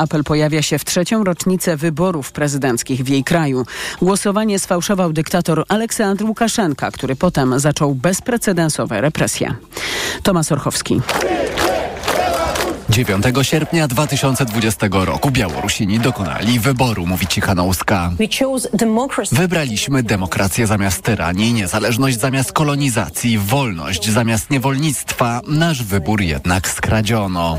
apel pojawia się w trzecią rocznicę wyborów prezydenckich w jej kraju. Głosowanie sfałszował dyktator Aleksandr Łukaszenka, który potem zaczął bezprecedensowe represje. Tomasz Orchowski. 9 sierpnia 2020 roku Białorusini dokonali wyboru, mówi Cichanouska. Wybraliśmy demokrację zamiast tyranii, niezależność zamiast kolonizacji, wolność zamiast niewolnictwa. Nasz wybór jednak skradziono.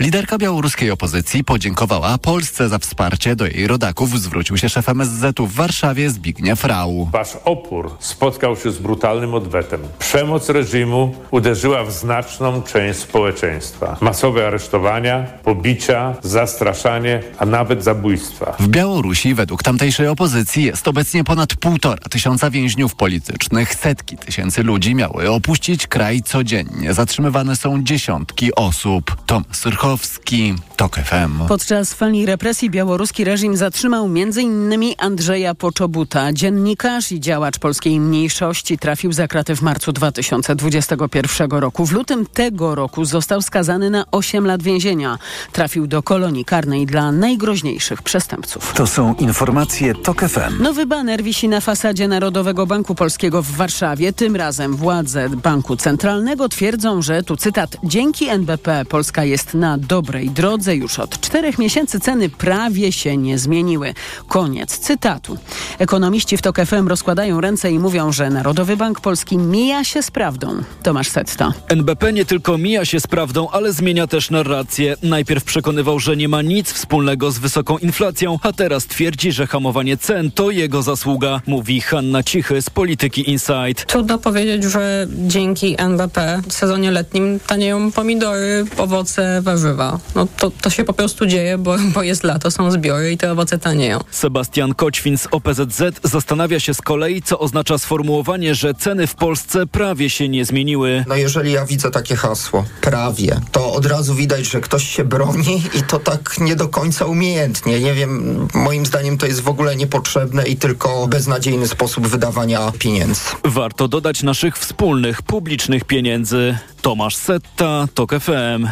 Liderka białoruskiej opozycji podziękowała Polsce za wsparcie. Do jej rodaków zwrócił się szef MSZ-u w Warszawie Zbigniew Rau. Wasz opór spotkał się z brutalnym odwetem. Przemoc reżimu uderzyła w znaczną część społeczeństwa Masowe aresztowania, pobicia, zastraszanie, a nawet zabójstwa. W Białorusi według tamtejszej opozycji jest obecnie ponad półtora tysiąca więźniów politycznych. Setki tysięcy ludzi miały opuścić kraj codziennie. Zatrzymywane są dziesiątki osób. Tom Syrchowski, TOK FM. Podczas fali represji białoruski reżim zatrzymał m.in. Andrzeja Poczobuta. Dziennikarz i działacz polskiej mniejszości trafił za kraty w marcu 2021 roku. W lutym tego roku został skazany skazany na 8 lat więzienia. Trafił do kolonii karnej dla najgroźniejszych przestępców. To są informacje TOK FM. Nowy baner wisi na fasadzie Narodowego Banku Polskiego w Warszawie. Tym razem władze Banku Centralnego twierdzą, że tu cytat dzięki NBP Polska jest na dobrej drodze. Już od czterech miesięcy ceny prawie się nie zmieniły. Koniec cytatu. Ekonomiści w TOK FM rozkładają ręce i mówią, że Narodowy Bank Polski mija się z prawdą. Tomasz Setta. NBP nie tylko mija się z prawdą, ale zmienia też narrację. Najpierw przekonywał, że nie ma nic wspólnego z wysoką inflacją, a teraz twierdzi, że hamowanie cen to jego zasługa, mówi Hanna Cichy z Polityki Insight. Trudno powiedzieć, że dzięki NBP w sezonie letnim tanieją pomidory, owoce, warzywa. No to, to się po prostu dzieje, bo, bo jest lato, są zbiory i te owoce tanieją. Sebastian Koćwin z OPZZ zastanawia się z kolei, co oznacza sformułowanie, że ceny w Polsce prawie się nie zmieniły. No jeżeli ja widzę takie hasło, prawie, to od razu widać, że ktoś się broni i to tak nie do końca umiejętnie. Nie wiem, moim zdaniem to jest w ogóle niepotrzebne i tylko beznadziejny sposób wydawania pieniędzy. Warto dodać naszych wspólnych, publicznych pieniędzy. Tomasz Setta, TOK FM.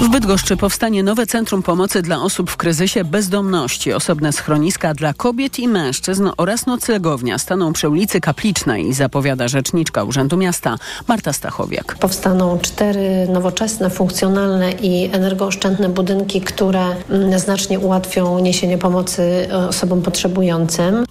W Bydgoszczy powstanie nowe Centrum Pomocy dla osób w kryzysie bezdomności. Osobne schroniska dla kobiet i mężczyzn oraz noclegownia staną przy ulicy Kaplicznej, zapowiada rzeczniczka Urzędu Miasta Marta Stachowiak. Powstaną cztery nowoczesne, funkcjonalne i energooszczędne budynki, które mm, znacznie ułatwią niesienie pomocy osobom potrzebującym.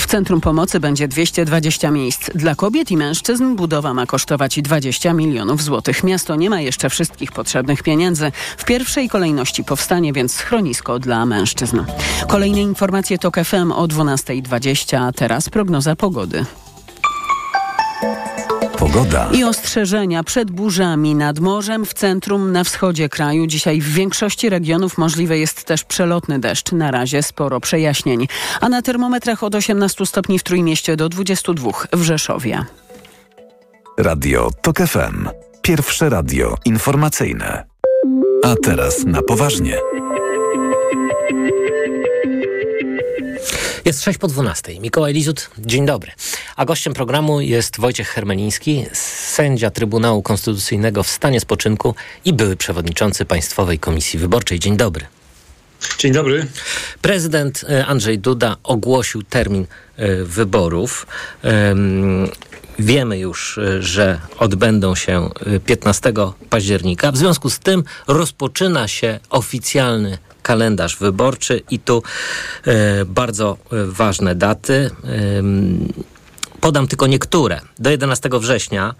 W Centrum Pomocy będzie 220 miejsc. Dla kobiet i mężczyzn budowa ma kosztować 20 milionów złotych. Miasto nie ma jeszcze wszystkich potrzebnych pieniędzy. W pierwszej kolejności powstanie więc schronisko dla mężczyzn. Kolejne informacje to FM o 12.20, a teraz prognoza pogody. Pogoda. I ostrzeżenia przed burzami nad morzem w centrum, na wschodzie kraju. Dzisiaj w większości regionów możliwy jest też przelotny deszcz. Na razie sporo przejaśnień. A na termometrach od 18 stopni w Trójmieście do 22 w Rzeszowie. Radio TOK FM. Pierwsze radio informacyjne. A teraz na poważnie. Jest 6 po 12. Mikołaj Lizut, dzień dobry. A gościem programu jest Wojciech Hermeliński, sędzia Trybunału Konstytucyjnego w stanie spoczynku i były przewodniczący Państwowej Komisji Wyborczej. Dzień dobry. Dzień dobry. Prezydent e, Andrzej Duda ogłosił termin e, wyborów. Wiemy już, e, że odbędą się 15 października. W związku z tym rozpoczyna się oficjalny kalendarz wyborczy i tu e, bardzo e, ważne daty. Podam tylko niektóre. Do 11 września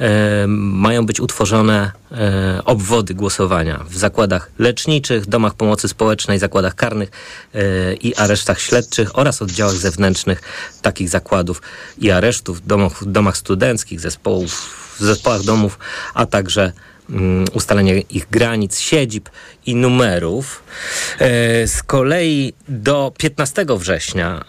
e, mają być utworzone obwody głosowania w zakładach leczniczych, domach pomocy społecznej, zakładach karnych i aresztach śledczych oraz oddziałach zewnętrznych takich zakładów i aresztów, domach, domach studenckich, zespołów, zespołach domów, a także ustalenie ich granic, siedzib i numerów. E, z kolei do 15 września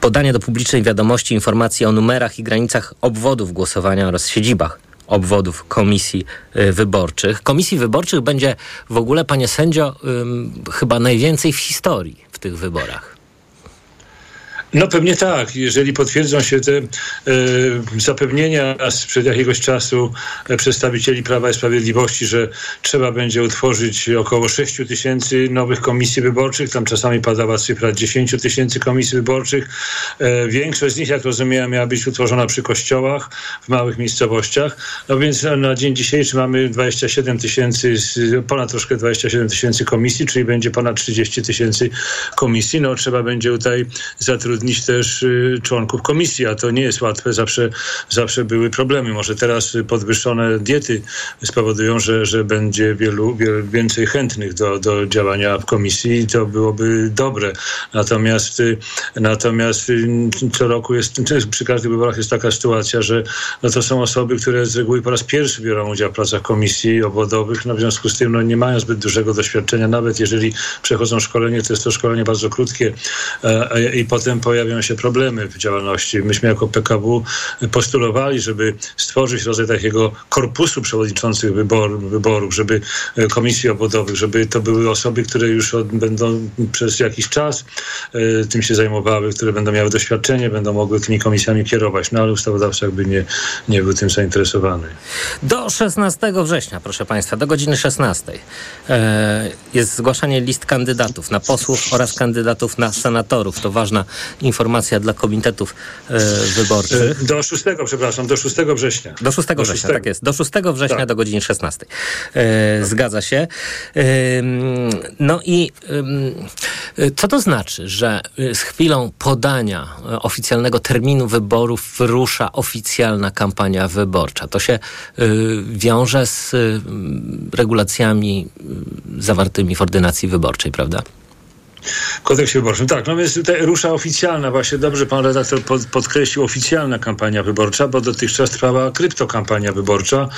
podanie do publicznej wiadomości informacji o numerach i granicach obwodów głosowania oraz siedzibach obwodów komisji e, wyborczych. Komisji wyborczych będzie w ogóle, panie sędzio, chyba najwięcej w historii w tych wyborach. No pewnie tak. Jeżeli potwierdzą się te e, zapewnienia sprzed jakiegoś czasu e, przedstawicieli Prawa i Sprawiedliwości, że trzeba będzie utworzyć około 6 tysięcy nowych komisji wyborczych, tam czasami padała cyfra 10 tysięcy komisji wyborczych. E, większość z nich, jak rozumiałem, miała być utworzona przy kościołach, w małych miejscowościach. No więc na dzień dzisiejszy mamy 27 tysięcy, ponad troszkę 27 tysięcy komisji, czyli będzie ponad 30 tysięcy komisji. No trzeba będzie tutaj zatrudnić też y, członków komisji, a to nie jest łatwe. Zawsze, zawsze były problemy. Może teraz podwyższone diety spowodują, że, że będzie wielu, wielu więcej chętnych do, do działania w komisji i to byłoby dobre. Natomiast, y, natomiast y, co roku jest, przy każdych wyborach jest taka sytuacja, że no to są osoby, które z reguły po raz pierwszy biorą udział w pracach komisji obwodowych, no w związku z tym no, nie mają zbyt dużego doświadczenia, nawet jeżeli przechodzą szkolenie, to jest to szkolenie bardzo krótkie e, i potem pojawiają się problemy w działalności. Myśmy jako PKW postulowali, żeby stworzyć rodzaj takiego korpusu przewodniczących wybor, wyborów, żeby e, komisji obwodowych, żeby to były osoby, które już od, będą przez jakiś czas e, tym się zajmowały, które będą miały doświadczenie, będą mogły tymi komisjami kierować. No ale ustawodawca jakby nie, nie był tym zainteresowany. Do 16 września, proszę Państwa, do godziny 16 e, jest zgłaszanie list kandydatów na posłów oraz kandydatów na senatorów. To ważna informacja dla komitetów e, wyborczych. E, do 6, przepraszam, do 6 września. Do 6 do września, 6. tak jest. Do 6 września tak. do godziny 16. E, zgadza się. No i co to znaczy, że z chwilą podania oficjalnego terminu wyborów rusza oficjalna kampania wyborcza? To się wiąże z regulacjami zawartymi w ordynacji wyborczej, prawda? Kodeksie wyborczym. Tak, no więc tutaj rusza oficjalna, właśnie dobrze pan redaktor pod, podkreślił, oficjalna kampania wyborcza, bo dotychczas trwała kryptokampania wyborcza,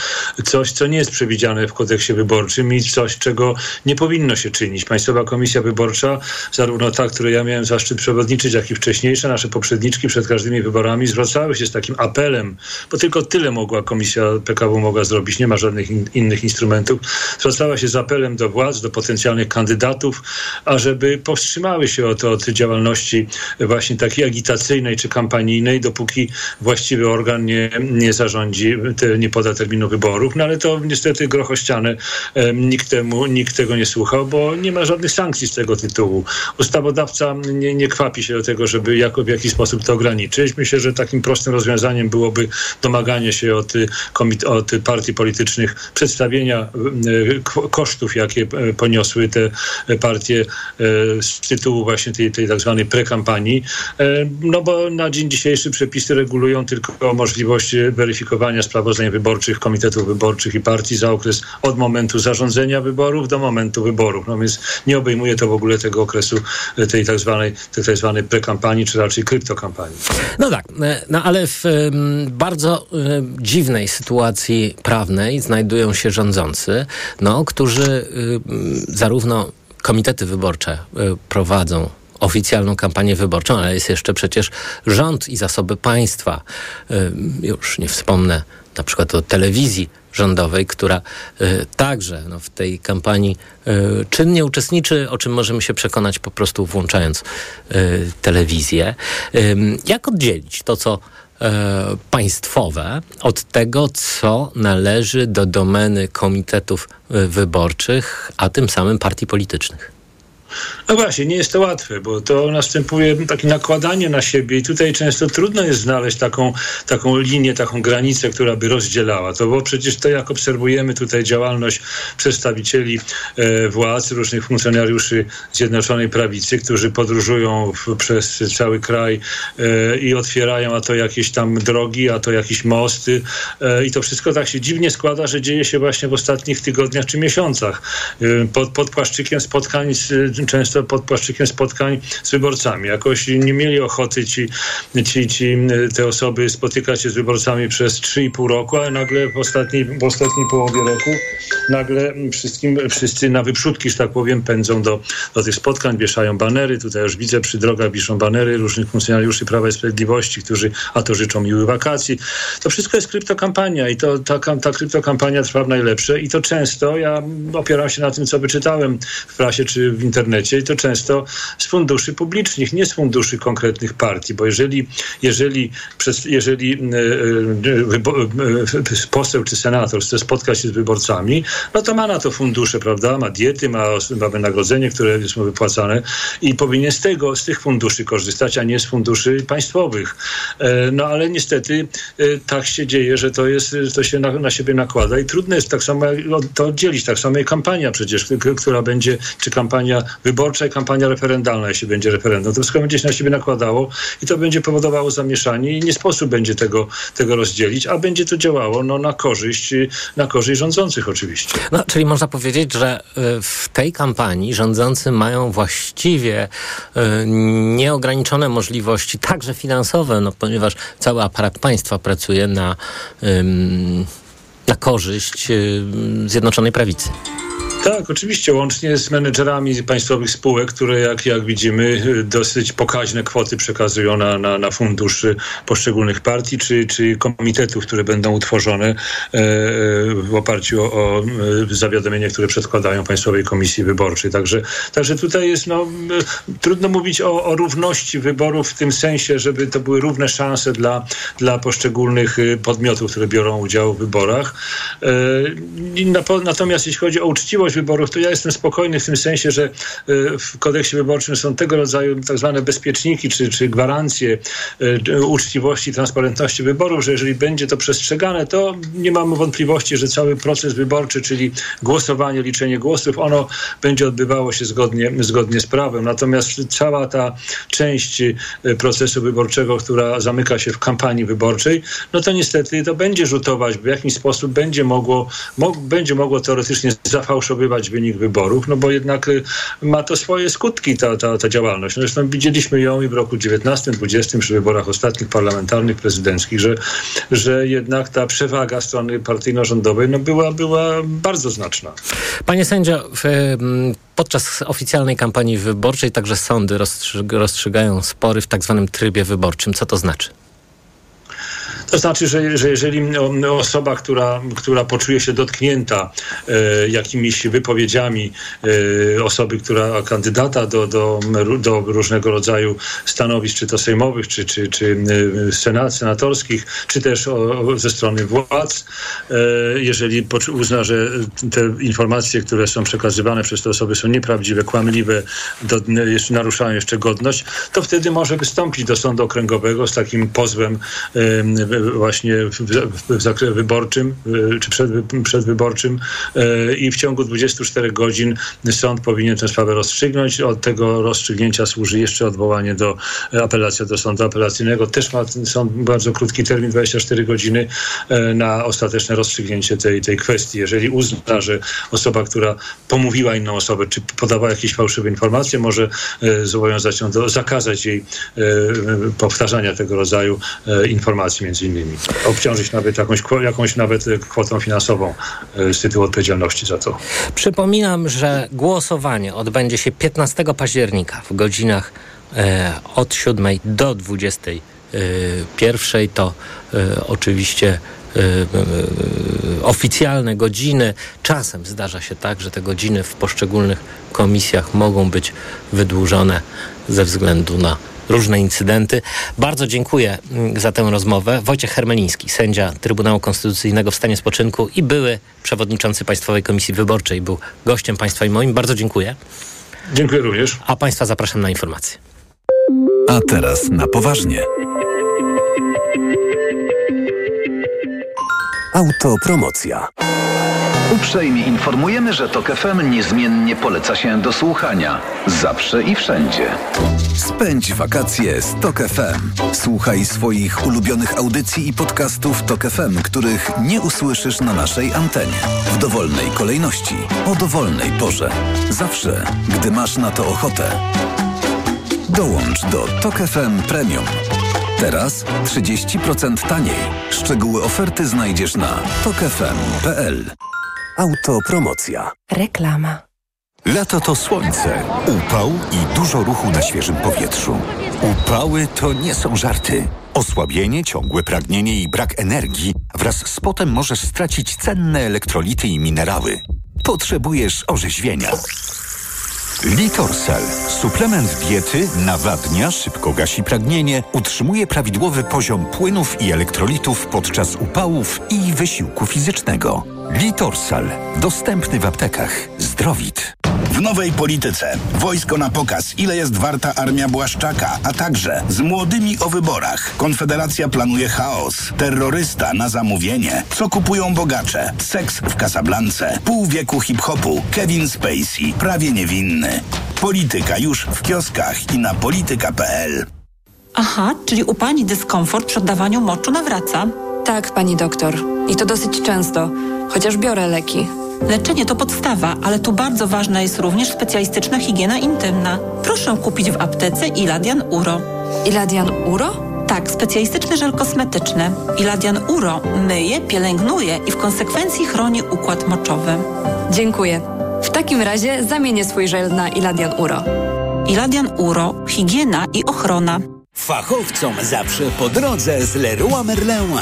coś, co nie jest przewidziane w kodeksie wyborczym i coś, czego nie powinno się czynić. Państwowa Komisja Wyborcza, zarówno ta, której ja miałem zaszczyt przewodniczyć, jak i wcześniejsze, nasze poprzedniczki przed każdymi wyborami zwracały się z takim apelem, bo tylko tyle mogła Komisja PKW mogła zrobić, nie ma żadnych in, innych instrumentów. Zwracała się z apelem do władz, do potencjalnych kandydatów, ażeby po powstrzymały się od, od działalności właśnie takiej agitacyjnej czy kampanijnej, dopóki właściwy organ nie, nie zarządzi, te, nie poda terminu wyborów. No ale to niestety grochościane. Nikt, temu, nikt tego nie słuchał, bo nie ma żadnych sankcji z tego tytułu. Ustawodawca nie, nie kwapi się do tego, żeby jako, w jakiś sposób to ograniczyć. Myślę, że takim prostym rozwiązaniem byłoby domaganie się od, od partii politycznych przedstawienia e, kosztów, jakie e, poniosły te partie e, z tytułu właśnie tej, tej tak zwanej prekampanii, e, no bo na dzień dzisiejszy przepisy regulują tylko możliwość weryfikowania sprawozdań wyborczych, komitetów wyborczych i partii za okres od momentu zarządzenia wyborów do momentu wyborów. No więc nie obejmuje to w ogóle tego okresu tej tak zwanej, tej tak zwanej prekampanii, czy raczej kryptokampanii. No tak, e, no ale w bardzo e, dziwnej sytuacji prawnej znajdują się rządzący, no, którzy zarówno komitety wyborcze y, prowadzą oficjalną kampanię wyborczą, ale jest jeszcze przecież rząd i zasoby państwa. Y, już nie wspomnę na przykład o telewizji rządowej, która y, także no, w tej kampanii czynnie uczestniczy, o czym możemy się przekonać po prostu włączając telewizję. Jak oddzielić to, co państwowe od tego, co należy do domeny komitetów wyborczych, a tym samym partii politycznych. No właśnie, nie jest to łatwe, bo to następuje takie nakładanie na siebie i tutaj często trudno jest znaleźć taką, taką linię, taką granicę, która by rozdzielała to, bo przecież to jak obserwujemy tutaj działalność przedstawicieli e, władz, różnych funkcjonariuszy Zjednoczonej Prawicy, którzy podróżują w, przez cały kraj e, i otwierają a to jakieś tam drogi, a to jakieś mosty e, i to wszystko tak się dziwnie składa, że dzieje się właśnie w ostatnich tygodniach czy miesiącach. E, pod, pod płaszczykiem spotkań z często pod płaszczykiem spotkań z wyborcami. Jakoś nie mieli ochoty ci, ci, ci te osoby spotykać się z wyborcami przez 3,5 roku, ale nagle w ostatniej, w ostatniej połowie roku nagle wszystkim, wszyscy na wyprzódki, że tak powiem, pędzą do, do tych spotkań, wieszają banery. Tutaj już widzę przy drogach wiszą banery różnych funkcjonariuszy Prawa i Sprawiedliwości, którzy a to życzą miłych wakacji. To wszystko jest kryptokampania i to, ta, ta kryptokampania trwa w najlepsze i to często, ja opieram się na tym, co wyczytałem w prasie czy w internecie, internecie i to często z funduszy publicznych, nie z funduszy konkretnych partii, bo jeżeli, jeżeli, jeżeli poseł czy senator chce spotkać się z wyborcami, no to ma na to fundusze, prawda? Ma diety, ma, ma wynagrodzenie, które jest mu wypłacane i powinien z tego, z tych funduszy korzystać, a nie z funduszy państwowych. No ale niestety tak się dzieje, że to jest, to się na, na siebie nakłada i trudno jest tak samo to oddzielić, tak samo i kampania przecież, która będzie, czy kampania wyborcza i kampania referendalna, jeśli będzie referendum. To wszystko będzie się na siebie nakładało i to będzie powodowało zamieszanie i nie sposób będzie tego, tego rozdzielić, a będzie to działało no, na korzyść, na korzyść rządzących oczywiście. No, czyli można powiedzieć, że y, w tej kampanii rządzący mają właściwie y, nieograniczone możliwości, także finansowe, no, ponieważ cały aparat państwa pracuje na na korzyść Zjednoczonej Prawicy. Tak, oczywiście, łącznie z menedżerami państwowych spółek, które jak, jak widzimy dosyć pokaźne kwoty przekazują na, na, na fundusz poszczególnych partii czy, czy komitetów, które będą utworzone e, w oparciu o, o zawiadomienia, które przedkładają Państwowej Komisji Wyborczej. Także, także tutaj jest no, trudno mówić o, o równości wyborów w tym sensie, żeby to były równe szanse dla, dla poszczególnych podmiotów, które biorą udział w wyborach. E, natomiast jeśli chodzi o uczciwość wyborów, to ja jestem spokojny w tym sensie, że e, w kodeksie wyborczym są tego rodzaju tak zwane bezpieczniki czy, czy gwarancje e, uczciwości, transparentności wyborów, że jeżeli będzie to przestrzegane, to nie mamy wątpliwości, że cały proces wyborczy, czyli głosowanie, liczenie głosów, ono będzie odbywało się zgodnie, zgodnie z prawem. Natomiast cała ta część e, procesu wyborczego, która zamyka się w kampanii wyborczej, no to niestety to będzie rzutować, w jakiś sposób będzie mogło, mo, będzie mogło teoretycznie zafałszować wynik wyborów, no bo jednak y, ma to swoje skutki ta, ta, ta działalność. No zresztą widzieliśmy ją i w roku 19-20 przy wyborach ostatnich parlamentarnych, prezydenckich, że, że jednak ta przewaga strony partyjno-rządowej no była, była bardzo znaczna. Panie sędzio, w, podczas oficjalnej kampanii wyborczej także sądy rozstrzygają spory w tak zwanym trybie wyborczym. Co to znaczy? To znaczy, że, że jeżeli osoba, która, która poczuje się dotknięta e, jakimiś wypowiedziami e, osoby, która kandydata do, do, do różnego rodzaju stanowisk, czy to sejmowych, czy, czy, czy e, senat, senatorskich, czy też o, ze strony władz, e, jeżeli uzna, że te informacje, które są przekazywane przez te osoby są nieprawdziwe, kłamliwe, do, jeszcze naruszają jeszcze godność, to wtedy może wystąpić do sądu okręgowego z takim pozwem właśnie w, zakresie wyborczym e, czy przed, przedwyborczym e, i w ciągu 24 godzin sąd powinien tę sprawę rozstrzygnąć. Od tego rozstrzygnięcia służy jeszcze odwołanie do apelacji do sądu apelacyjnego. Też ma sąd bardzo krótki termin, 24 godziny e, na ostateczne rozstrzygnięcie tej, tej kwestii. Jeżeli uzna, że osoba, która pomówiła inną osobę, czy podawała jakieś fałszywe informacje, może zobowiązać ją do zakazać jej powtarzania tego rodzaju informacji między innymi. Obciążyć nawet jakąś, jakąś nawet kwotą finansową e, z tytułu odpowiedzialności za to. Przypominam, że głosowanie odbędzie się 15 października w godzinach e, od 7 do 21. To e, oczywiście e, e, oficjalne godziny. Czasem zdarza się tak, że te godziny w poszczególnych komisjach mogą być wydłużone ze względu na różne incydenty. Bardzo dziękuję mm, za tę rozmowę. Wojciech Hermeliński, sędzia Trybunału Konstytucyjnego w stanie spoczynku i były przewodniczący Państwowej Komisji Wyborczej, był gościem Państwa i moim. Bardzo dziękuję. Dziękuję również. A Państwa zapraszam na informacje. A teraz na poważnie. Autopromocja. Uprzejmie informujemy, że TOK FM niezmiennie poleca się do słuchania. Zawsze i wszędzie. Spędź wakacje z TOK FM. Słuchaj swoich ulubionych audycji i podcastów TOK FM, których nie usłyszysz na naszej antenie. W dowolnej kolejności, o dowolnej porze. Zawsze, gdy masz na to ochotę. Dołącz do TOK FM Premium. Teraz 30% taniej. Szczegóły oferty znajdziesz na tokefm.pl. Autopromocja. Reklama. Lato to słońce, upał i dużo ruchu na świeżym powietrzu. Upały to nie są żarty. Osłabienie, ciągłe pragnienie i brak energii wraz z potem możesz stracić cenne elektrolity i minerały. Potrzebujesz orzeźwienia. Litorsal. Suplement diety nawadnia, szybko gasi pragnienie, utrzymuje prawidłowy poziom płynów i elektrolitów podczas upałów i wysiłku fizycznego. Litorsal. Dostępny w aptekach. Zdrowit. W nowej polityce. Wojsko na pokaz. Ile jest warta armia Błaszczaka? A także z młodymi o wyborach. Konfederacja planuje chaos. Terrorysta na zamówienie. Co kupują bogacze? Seks w Casablance. Pół wieku hip-hopu. Kevin Spacey. Prawie niewinny. Polityka już w kioskach i na polityka.pl. Aha, czyli u pani dyskomfort przy oddawaniu moczu nawraca? Tak, pani doktor. I to dosyć często, chociaż biorę leki. Leczenie to podstawa, ale tu bardzo ważna jest również specjalistyczna higiena intymna. Proszę kupić w aptece Iladian Uro. Iladian Uro? Tak, specjalistyczny żel kosmetyczny. Iladian Uro myje, pielęgnuje i w konsekwencji chroni układ moczowy. Dziękuję. W takim razie zamienię swój żel na Iladian Uro. Iladian Uro, higiena i ochrona. Fachowcom zawsze po drodze z Leroy Merlin.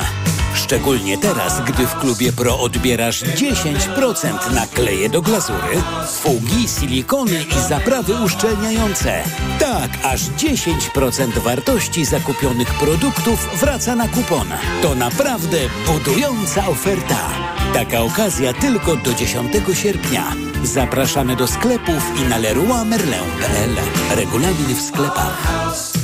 Szczególnie teraz, gdy w klubie Pro odbierasz 10% na kleje do glazury, fugi, silikony i zaprawy uszczelniające. Tak, aż 10% wartości zakupionych produktów wraca na kupon. To naprawdę budująca oferta. Taka okazja tylko do 10 sierpnia. Zapraszamy do sklepów i na leroymerlin.pl. Regulamin w sklepach.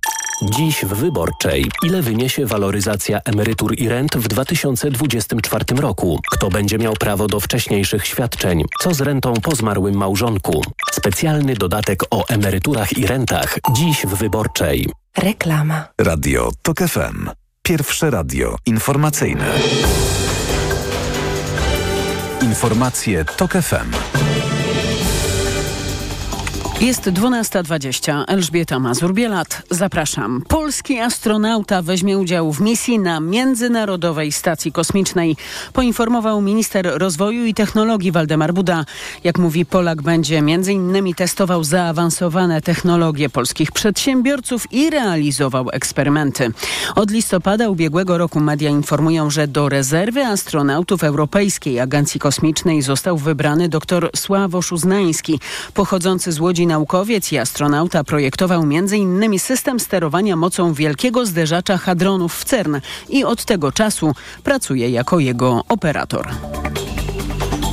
Dziś w Wyborczej. Ile wyniesie waloryzacja emerytur i rent w 2024 roku? Kto będzie miał prawo do wcześniejszych świadczeń? Co z rentą po zmarłym małżonku? Specjalny dodatek o emeryturach i rentach. Dziś w Wyborczej. Reklama. Radio TOK FM. Pierwsze radio informacyjne. Informacje TOK FM. Jest 12.20. Elżbieta Mazur-Bielat. Zapraszam. Polski astronauta weźmie udział w misji na Międzynarodowej Stacji Kosmicznej. Poinformował minister rozwoju i technologii Waldemar Buda. Jak mówi Polak, będzie m.in. testował zaawansowane technologie polskich przedsiębiorców i realizował eksperymenty. Od listopada ubiegłego roku media informują, że do rezerwy astronautów Europejskiej Agencji Kosmicznej został wybrany dr Sławosz Uznański, pochodzący z Łodzi naukowiec i astronauta projektował m.in. system sterowania mocą wielkiego zderzacza hadronów w CERN i od tego czasu pracuje jako jego operator.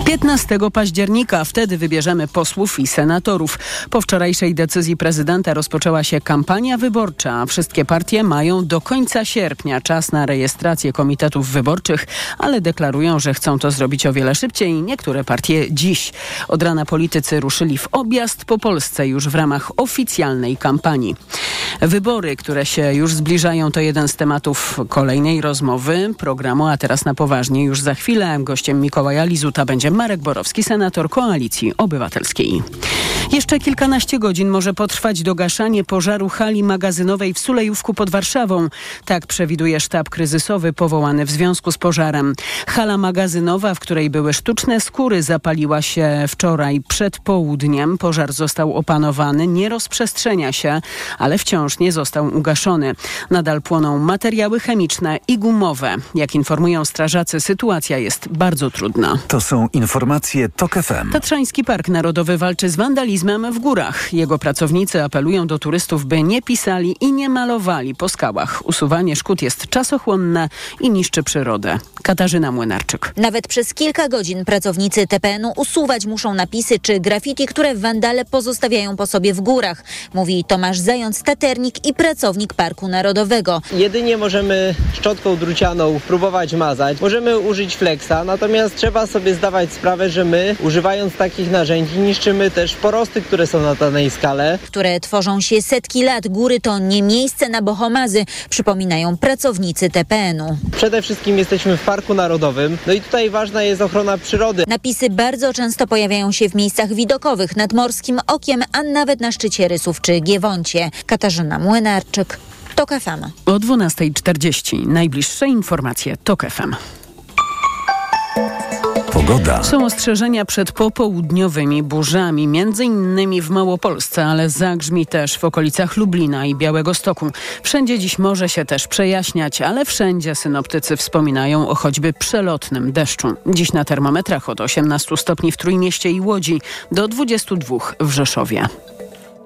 15 października wtedy wybierzemy posłów i senatorów. Po wczorajszej decyzji prezydenta rozpoczęła się kampania wyborcza. Wszystkie partie mają do końca sierpnia czas na rejestrację komitetów wyborczych, ale deklarują, że chcą to zrobić o wiele szybciej. Niektóre partie dziś. Od rana politycy ruszyli w objazd po Polsce już w ramach oficjalnej kampanii. Wybory, które się już zbliżają, to jeden z tematów kolejnej rozmowy programu, a teraz na poważnie już za chwilę. Gościem Mikołaja Lizuta będzie Marek Borowski, senator Koalicji Obywatelskiej. Jeszcze kilkanaście godzin może potrwać dogaszanie pożaru hali magazynowej w Sulejówku pod Warszawą. Tak przewiduje sztab kryzysowy powołany w związku z pożarem. Hala magazynowa, w której były sztuczne skóry, zapaliła się wczoraj przed południem. Pożar został opanowany, nie rozprzestrzenia się, ale wciąż nie został ugaszony. Nadal płoną materiały chemiczne i gumowe. Jak informują strażacy, sytuacja jest bardzo trudna. To są TOK FM. Tatrzański Park Narodowy walczy z wandalizmem w górach. Jego pracownicy apelują do turystów, by nie pisali i nie malowali po skałach. Usuwanie szkód jest czasochłonne i niszczy przyrodę. Katarzyna Młynarczyk. Nawet przez kilka godzin pracownicy TPN-u usuwać muszą napisy czy graffiti, które wandale pozostawiają po sobie w górach, mówi Tomasz Zając-Taternik i pracownik Parku Narodowego. Jedynie możemy szczotką drucianą próbować mazać, możemy użyć flexa, natomiast trzeba sobie zdawać sprawę, że my używając takich narzędzi niszczymy też porosty które są na danej skale. Które tworzą się setki lat. Góry to nie miejsce na bohomazy, przypominają pracownicy TPN-u. Przede wszystkim jesteśmy w Parku Narodowym, no i tutaj ważna jest ochrona przyrody. Napisy bardzo często pojawiają się w miejscach widokowych, nad Morskim Okiem, a nawet na szczycie Rysów czy Giewoncie. Katarzyna Młynarczyk, TOK FM. O 12.40 najbliższe informacje TOK FM. Pogoda. Są ostrzeżenia przed popołudniowymi burzami, między innymi w Małopolsce, ale zagrzmi też w okolicach Lublina i Białego Stoku. Wszędzie dziś może się też przejaśniać, ale wszędzie synoptycy wspominają o choćby przelotnym deszczu. Dziś na termometrach od 18 stopni w Trójmieście i Łodzi do 22 w Rzeszowie.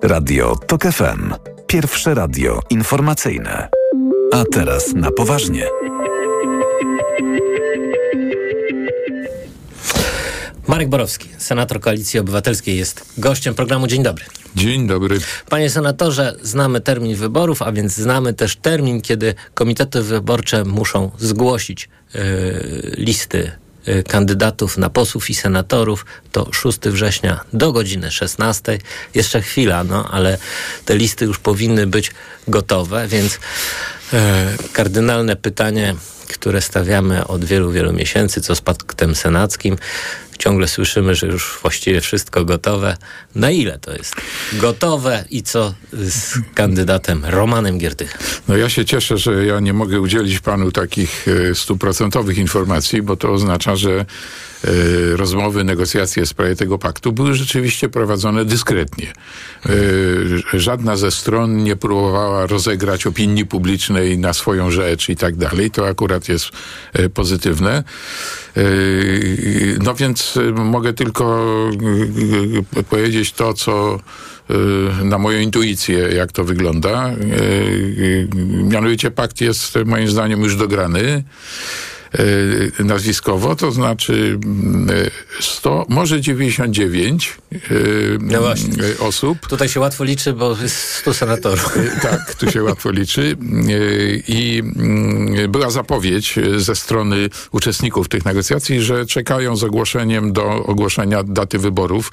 Radio TOK FM. Pierwsze radio informacyjne. A teraz na poważnie. Marek Borowski, senator Koalicji Obywatelskiej, jest gościem programu. Dzień dobry. Dzień dobry. Panie senatorze, znamy termin wyborów, a więc znamy też termin, kiedy komitety wyborcze muszą zgłosić yy, listy yy, kandydatów na posłów i senatorów. To 6 września do godziny 16. Jeszcze chwila, no ale te listy już powinny być gotowe, więc yy, kardynalne pytanie które stawiamy od wielu, wielu miesięcy, co z paktem senackim. Ciągle słyszymy, że już właściwie wszystko gotowe. Na ile to jest gotowe i co z kandydatem Romanem Giertychem? No ja się cieszę, że ja nie mogę udzielić panu takich stuprocentowych informacji, bo to oznacza, że rozmowy, negocjacje w sprawie tego paktu były rzeczywiście prowadzone dyskretnie. Y, żadna ze stron nie próbowała rozegrać opinii publicznej na swoją rzecz i tak dalej. To akurat jest y, pozytywne. No więc mogę tylko powiedzieć to, co na moją intuicję, jak to wygląda. Mianowicie pakt jest moim zdaniem już dograny nazwiskowo, to znaczy 100, może 99 no osób. Tutaj się łatwo liczy, bo jest 100 senatorów. Tak, tu się łatwo liczy. I była zapowiedź ze strony uczestników tych negocjacji, że czekają z ogłoszeniem do ogłoszenia daty wyborów,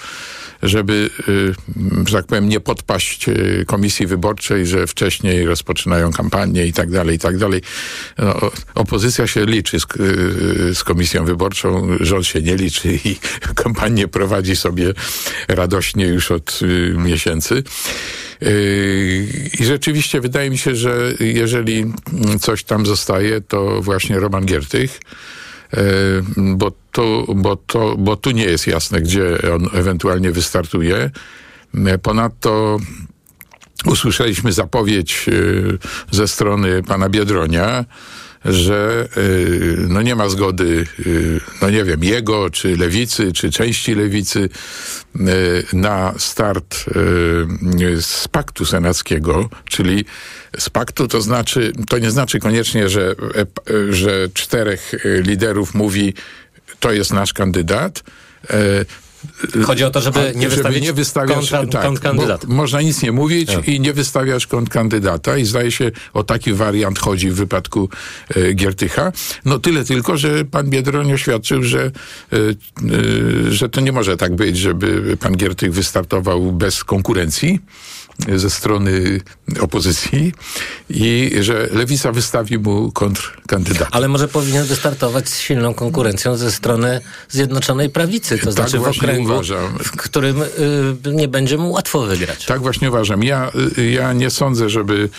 żeby, że tak powiem, nie podpaść komisji wyborczej, że wcześniej rozpoczynają kampanię i tak dalej, i tak dalej. No, opozycja się liczy z, z komisją wyborczą, rząd się nie liczy i kampanię prowadzi sobie radośnie już od miesięcy. I rzeczywiście wydaje mi się, że jeżeli coś tam zostaje, to właśnie Roman Giertych, bo, to, bo, to, bo tu nie jest jasne, gdzie on ewentualnie wystartuje. Ponadto usłyszeliśmy zapowiedź ze strony pana Biedronia, że no nie ma zgody, no nie wiem, jego, czy lewicy, czy części lewicy na start z paktu senackiego, czyli z paktu to znaczy, to nie znaczy koniecznie, że, że czterech liderów mówi, to jest nasz kandydat, Chodzi o to, żeby nie wystawić żeby nie wystawiać kontra, tak, kontrkandydata. Można nic nie mówić Tak. i nie wystawiasz kontrkandydata i zdaje się o taki wariant chodzi w wypadku e, Giertycha. No tyle tylko, że pan Biedroń oświadczył, że, e, e, że to nie może tak być, żeby pan Giertych wystartował bez konkurencji ze strony opozycji i że Lewica wystawi mu kontrkandydata. Ale może powinien wystartować z silną konkurencją ze strony Zjednoczonej Prawicy, to Tak znaczy w okręgu, uważam. w którym y, nie będzie mu łatwo wygrać. Tak właśnie uważam. Ja, y, ja nie sądzę, żeby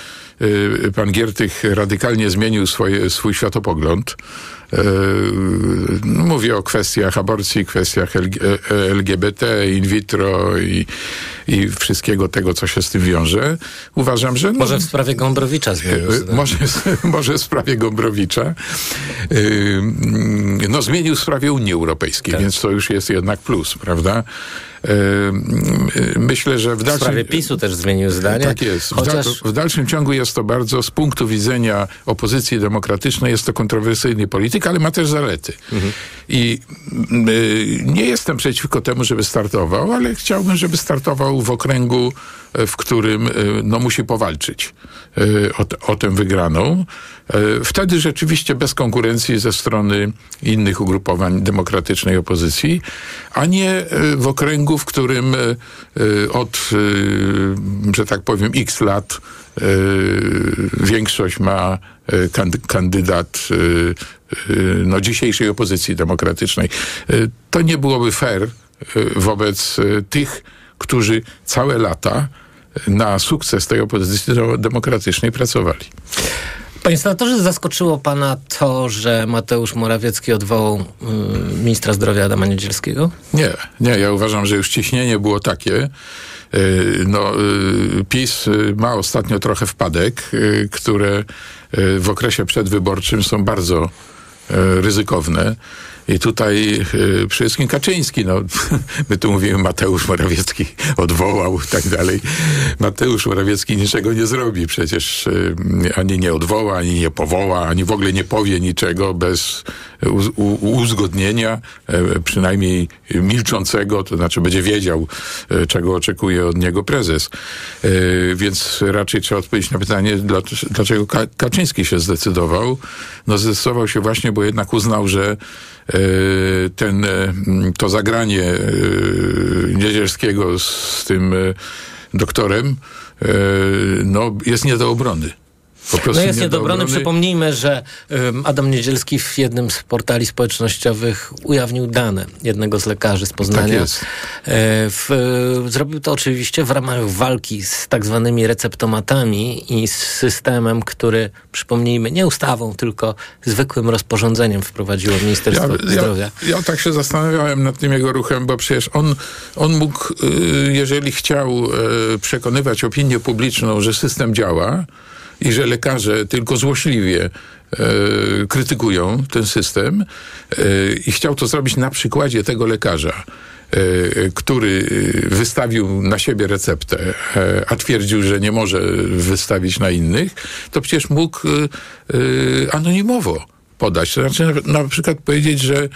y, pan Giertych radykalnie zmienił swoje, swój światopogląd. Y, no, Mówię o kwestiach aborcji, kwestiach LG, e, LGBT, in vitro i, i wszystkiego tego, co się z tym wiąże. Uważam, że... No, Może w sprawie Gombrowicza zmienił zdanie. Może, może w sprawie Gombrowicza. No zmienił w sprawie Unii Europejskiej, Tak. więc to już jest jednak plus, prawda? Y, Myślę, że w W dalszym... sprawie PiSu też zmienił zdanie. Tak jest. W, Chociaż dal, w dalszym ciągu jest to bardzo, z punktu widzenia opozycji demokratycznej, jest to kontrowersyjny polityk, ale ma też zalety. Mhm. I y, nie jestem przeciwko temu, żeby startował, ale chciałbym, żeby startował w okręgu, e, w którym e, no, musi powalczyć e, o, o tę wygraną. E, Wtedy rzeczywiście bez konkurencji ze strony innych ugrupowań demokratycznej opozycji, a nie e, w okręgu, w którym e, od, że tak powiem, x lat większość ma kandy- kandydat no, dzisiejszej opozycji demokratycznej. To nie byłoby fair wobec tych, którzy całe lata na sukces tej opozycji demokratycznej pracowali. Panie senatorze, zaskoczyło pana to, że Mateusz Morawiecki odwołał y, ministra zdrowia Adama Niedzielskiego? Nie, nie, ja uważam, że już ciśnienie było takie. y, No, y, PiS y, ma ostatnio trochę wpadek, y, które y, w okresie przedwyborczym są bardzo ryzykowne. I tutaj y, przede wszystkim Kaczyński, no, my tu mówimy Mateusz Morawiecki odwołał tak dalej. Mateusz Morawiecki niczego nie zrobi przecież, y, ani nie odwoła, ani nie powoła, ani w ogóle nie powie niczego bez uzgodnienia, e, przynajmniej milczącego, to znaczy będzie wiedział, e, czego oczekuje od niego prezes. E, Więc raczej trzeba odpowiedzieć na pytanie, dlaczego, dlaczego Ka- Kaczyński się zdecydował. No zdecydował się właśnie, bo jednak uznał, że ten, e, to zagranie e, Niedzielskiego z tym e, doktorem e, no, jest nie do obrony. No jest nie do niedobrony. obrony. Przypomnijmy, że Adam Niedzielski w jednym z portali społecznościowych ujawnił dane jednego z lekarzy z Poznania. Tak. E, w, e, zrobił to oczywiście w ramach walki z tak zwanymi receptomatami i z systemem, który, przypomnijmy, nie ustawą, tylko zwykłym rozporządzeniem wprowadziło Ministerstwo Zdrowia. Ja, ja tak się zastanawiałem nad tym jego ruchem, bo przecież on, on mógł, y, jeżeli chciał y, przekonywać opinię publiczną, że system działa i że lekarze tylko złośliwie y, krytykują ten system y, i chciał to zrobić na przykładzie tego lekarza, y, który wystawił na siebie receptę, a twierdził, że nie może wystawić na innych, to przecież mógł y, anonimowo podać. To znaczy na, na przykład powiedzieć, że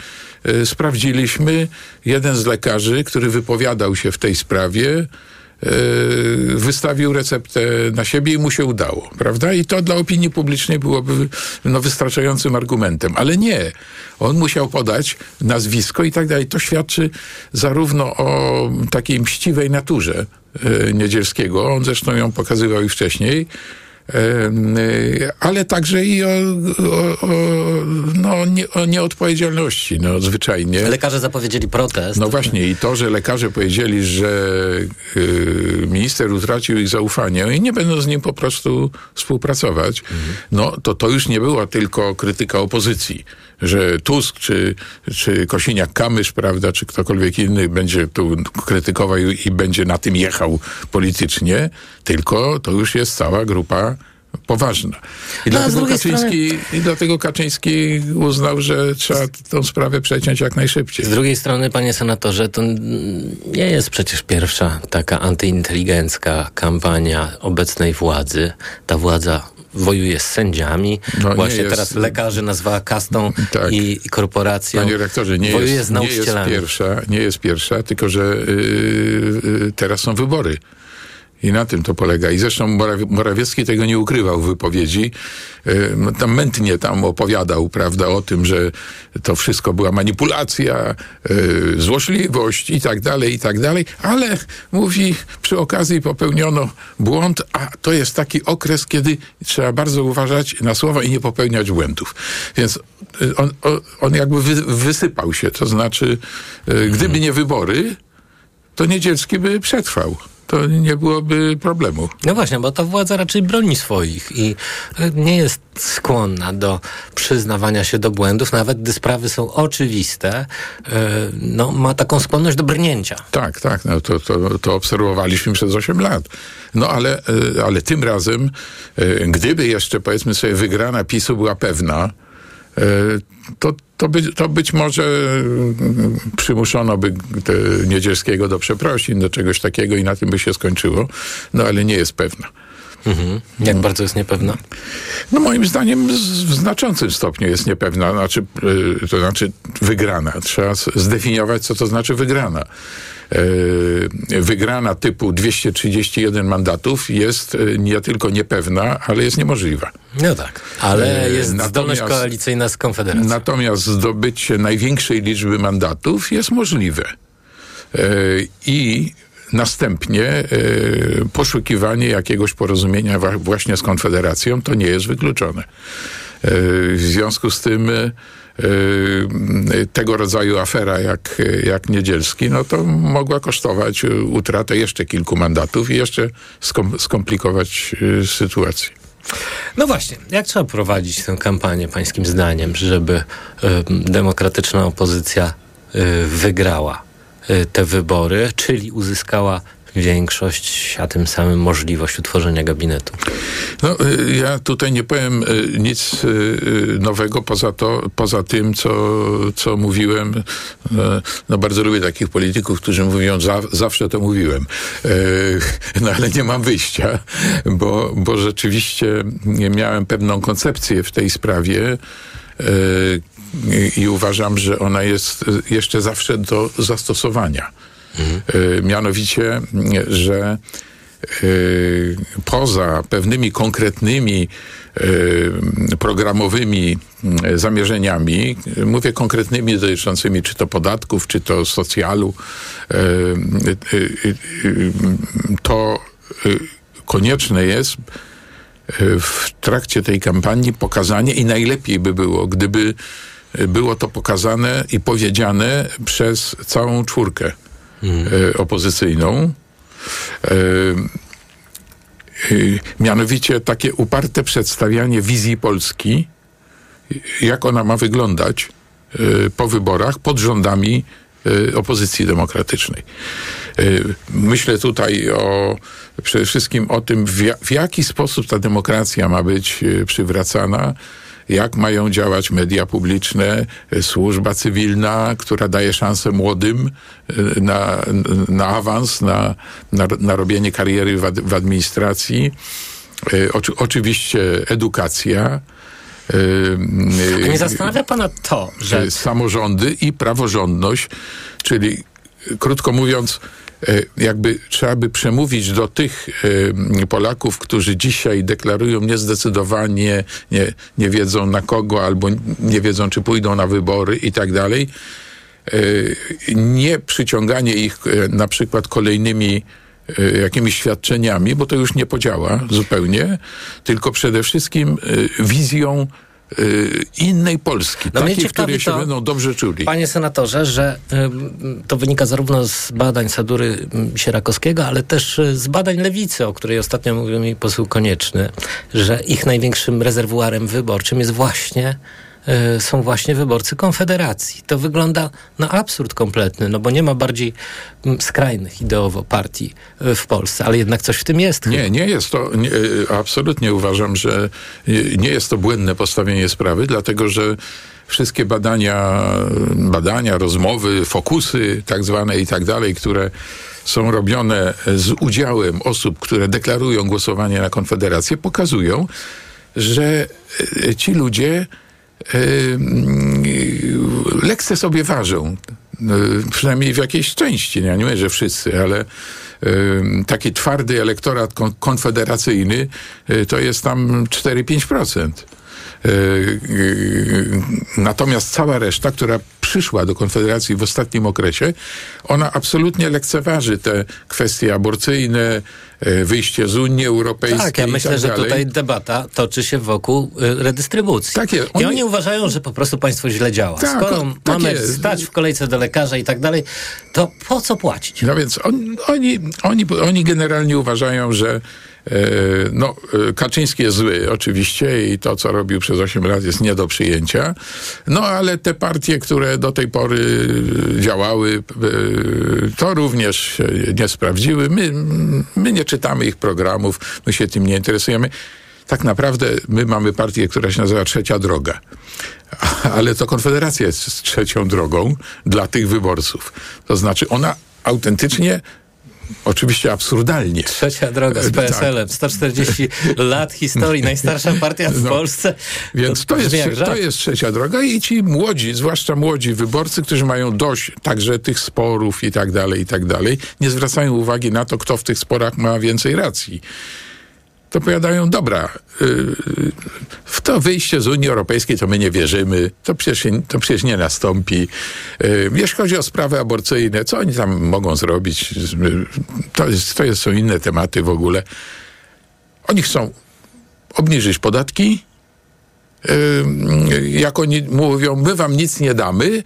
sprawdziliśmy jeden z lekarzy, który wypowiadał się w tej sprawie, wystawił receptę na siebie i mu się udało, prawda? I to dla opinii publicznej byłoby no, wystarczającym argumentem. Ale nie. On musiał podać nazwisko i tak dalej. To świadczy zarówno o takiej mściwej naturze y, Niedzielskiego, on zresztą ją pokazywał i wcześniej, ale także i o, o, o, no, nie, o nieodpowiedzialności, no zwyczajnie. Lekarze zapowiedzieli protest. No właśnie i to, że lekarze powiedzieli, że y, minister utracił ich zaufanie i nie będą z nim po prostu współpracować, no to to już nie była tylko krytyka opozycji, że Tusk czy, czy Kosiniak-Kamysz, prawda, czy ktokolwiek inny będzie tu krytykował i, będzie na tym jechał politycznie, tylko to już jest cała grupa poważna. I, No, dlatego Kaczyński, I dlatego Kaczyński uznał, że trzeba tą sprawę przeciąć jak najszybciej. Z drugiej strony, panie senatorze, to nie jest przecież pierwsza taka antyinteligencka kampania obecnej władzy. Ta władza wojuje z sędziami. No, nie Właśnie jest- teraz lekarzy nazwała kastą Tak. i, i korporacją. Panie rektorze, nie wojuje jest, z nie jest nauczycielami. pierwsza, nie jest pierwsza, tylko że yy, yy, teraz są wybory. I na tym to polega. I zresztą Morawie- Morawiecki tego nie ukrywał w wypowiedzi. No, tam mętnie tam opowiadał, prawda, o tym, że to wszystko była manipulacja, yy, złośliwość i tak dalej, i tak dalej. Ale mówi, przy okazji popełniono błąd, a to jest taki okres, kiedy trzeba bardzo uważać na słowa i nie popełniać błędów. Więc y, on, on, jakby wy, wysypał się. To znaczy, y, gdyby nie wybory, to Niedzielski by przetrwał. To nie byłoby problemu. No właśnie, bo ta władza raczej broni swoich i e, nie jest skłonna do przyznawania się do błędów, nawet gdy sprawy są oczywiste, e, no, ma taką skłonność do brnięcia. Tak, tak, no to, to, to obserwowaliśmy przez 8 lat. No ale, y, ale tym razem, y, gdyby jeszcze powiedzmy sobie wygrana PiSu była pewna, to, to, by, to być może y, przymuszono by Niedzielskiego do przeprosin, do czegoś takiego i na tym by się skończyło, no ale nie jest pewna. Mhm. Jak bardzo jest niepewna? No moim zdaniem w znaczącym stopniu jest niepewna, znaczy, y, to znaczy wygrana. Trzeba zdefiniować, co to znaczy wygrana. Y, wygrana typu 231 mandatów jest y, nie tylko niepewna, ale jest niemożliwa. No tak, ale Y, jest natomiast- zdolność koalicyjna z Konfederacją. Natomiast zdobycie największej liczby mandatów jest możliwe. E, I następnie e, poszukiwanie jakiegoś porozumienia właśnie z Konfederacją to nie jest wykluczone. E, W związku z tym e, e, tego rodzaju afera jak, jak Niedzielski, no to mogła kosztować e, utratę jeszcze kilku mandatów i jeszcze skom- skomplikować e, sytuację. No właśnie, jak trzeba prowadzić tę kampanię pańskim zdaniem, żeby y, demokratyczna opozycja y, wygrała y, te wybory, czyli uzyskała większość, a tym samym możliwość utworzenia gabinetu? No, y, ja tutaj nie powiem y, nic y, nowego poza, to, poza tym, co, co mówiłem. No, bardzo lubię takich polityków, którzy mówią, za, zawsze to mówiłem. No, ale nie mam wyjścia, bo, bo rzeczywiście miałem pewną koncepcję w tej sprawie. i- uważam, że ona jest jeszcze zawsze do zastosowania. E, Mianowicie, że y, poza pewnymi konkretnymi y, programowymi y, zamierzeniami, y, mówię konkretnymi dotyczącymi czy to podatków, czy to socjalu, y, y, y, y, to y, konieczne jest y, w trakcie tej kampanii pokazanie i najlepiej by było, gdyby y, było to pokazane i powiedziane przez całą czwórkę y, opozycyjną. Y, y, Mianowicie takie uparte przedstawianie wizji Polski, jak ona ma wyglądać po wyborach pod rządami opozycji demokratycznej. Myślę tutaj o przede wszystkim o tym, w, ja, w jaki sposób ta demokracja ma być przywracana, jak mają działać media publiczne, y, służba cywilna, która daje szansę młodym y, na, na awans, na, na, na robienie kariery w, ad, w administracji. Y, Oczy, oczywiście edukacja. A nie zastanawia pana to, że samorządy i praworządność, czyli krótko mówiąc, jakby trzeba by przemówić do tych y, Polaków, którzy dzisiaj deklarują niezdecydowanie, nie, nie wiedzą na kogo, albo nie wiedzą, czy pójdą na wybory i tak dalej. Y, Nie przyciąganie ich na przykład kolejnymi jakimiś świadczeniami, bo to już nie podziała zupełnie, tylko przede wszystkim wizją innej Polski, No takiej, w której się to- będą dobrze czuli. Panie senatorze, że ym, to wynika zarówno z badań Sadury Sierakowskiego, ale też y, z badań Lewicy, o której ostatnio mówił mi poseł Konieczny, że ich największym rezerwuarem wyborczym jest właśnie y, są właśnie wyborcy Konfederacji. To wygląda na absurd kompletny, no bo nie ma bardziej mm, skrajnych ideowo partii y, w Polsce, ale jednak coś w tym jest. Nie, nie jest to, nie, y, absolutnie uważam, że nie jest to błędne postawienie sprawy, dlatego że wszystkie badania, badania, rozmowy, fokusy tak zwane i tak dalej, które są robione z udziałem osób, które deklarują głosowanie na Konfederację, pokazują, że ci ludzie lekce sobie ważą. Y, Przynajmniej w jakiejś części. Ja nie mówię, że wszyscy, ale taki twardy elektorat kon- konfederacyjny y, to jest tam 4-5%. Y, y, Natomiast cała reszta, która przyszła do Konfederacji w ostatnim okresie, ona absolutnie lekceważy te kwestie aborcyjne, y, wyjście z Unii Europejskiej. Tak, ja myślę, tak że tutaj debata toczy się wokół redystrybucji. Tak jest. I Oni- oni uważają, że po prostu państwo źle działa. Tak, Skoro o- tak mamy jest. stać w kolejce do lekarza i tak dalej, to po co płacić? No więc on, oni, oni, oni generalnie uważają, że e, no, e, Kaczyński jest zły oczywiście i to, co robił przez 8 lat jest nie do przyjęcia. No ale te partie, które do tej pory działały, e, to również się nie sprawdziły. My, my nie czytamy ich programów, my się tym nie interesujemy. Tak naprawdę my mamy partię, która się nazywa Trzecia Droga. Ale to Konfederacja jest trzecią drogą dla tych wyborców. To znaczy ona autentycznie oczywiście absurdalnie. Trzecia droga z E, tak. PSL-em, 140 lat historii, najstarsza partia w No, Polsce. Więc to, jest, jak żart. to jest trzecia droga i ci młodzi, zwłaszcza młodzi wyborcy, którzy mają dość także tych sporów i tak dalej, i tak dalej, nie zwracają uwagi na to, kto w tych sporach ma więcej racji. To powiadają, dobra, yy, w to wyjście z Unii Europejskiej to my nie wierzymy, to przecież, to przecież nie nastąpi. Yy, jeśli chodzi o sprawy aborcyjne, co oni tam mogą zrobić? To, jest, to są inne tematy w ogóle. Oni chcą obniżyć podatki, Yy, jak oni mówią, my wam nic nie damy,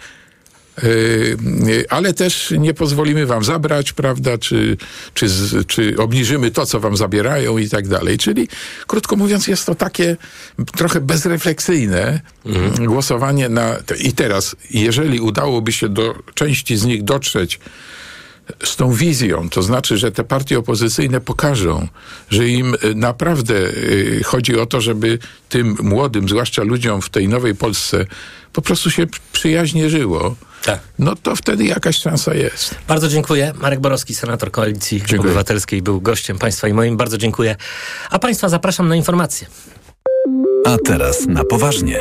ale też nie pozwolimy wam zabrać, prawda, czy, czy, czy obniżymy to, co wam zabierają i tak dalej. Czyli, krótko mówiąc, jest to takie trochę bezrefleksyjne głosowanie na... I teraz, jeżeli udałoby się do części z nich dotrzeć z tą wizją, to znaczy, że te partie opozycyjne pokażą, że im y, naprawdę y, chodzi o to, żeby tym młodym, zwłaszcza ludziom w tej nowej Polsce, po prostu się przyjaźnie żyło, Tak. no to wtedy jakaś szansa jest. Bardzo dziękuję. Marek Borowski, senator Koalicji Obywatelskiej, był gościem Państwa i moim. Bardzo dziękuję. A Państwa zapraszam na informacje. A teraz na poważnie.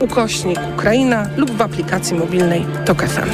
ukośnik Ukraina lub w aplikacji mobilnej Tok FM.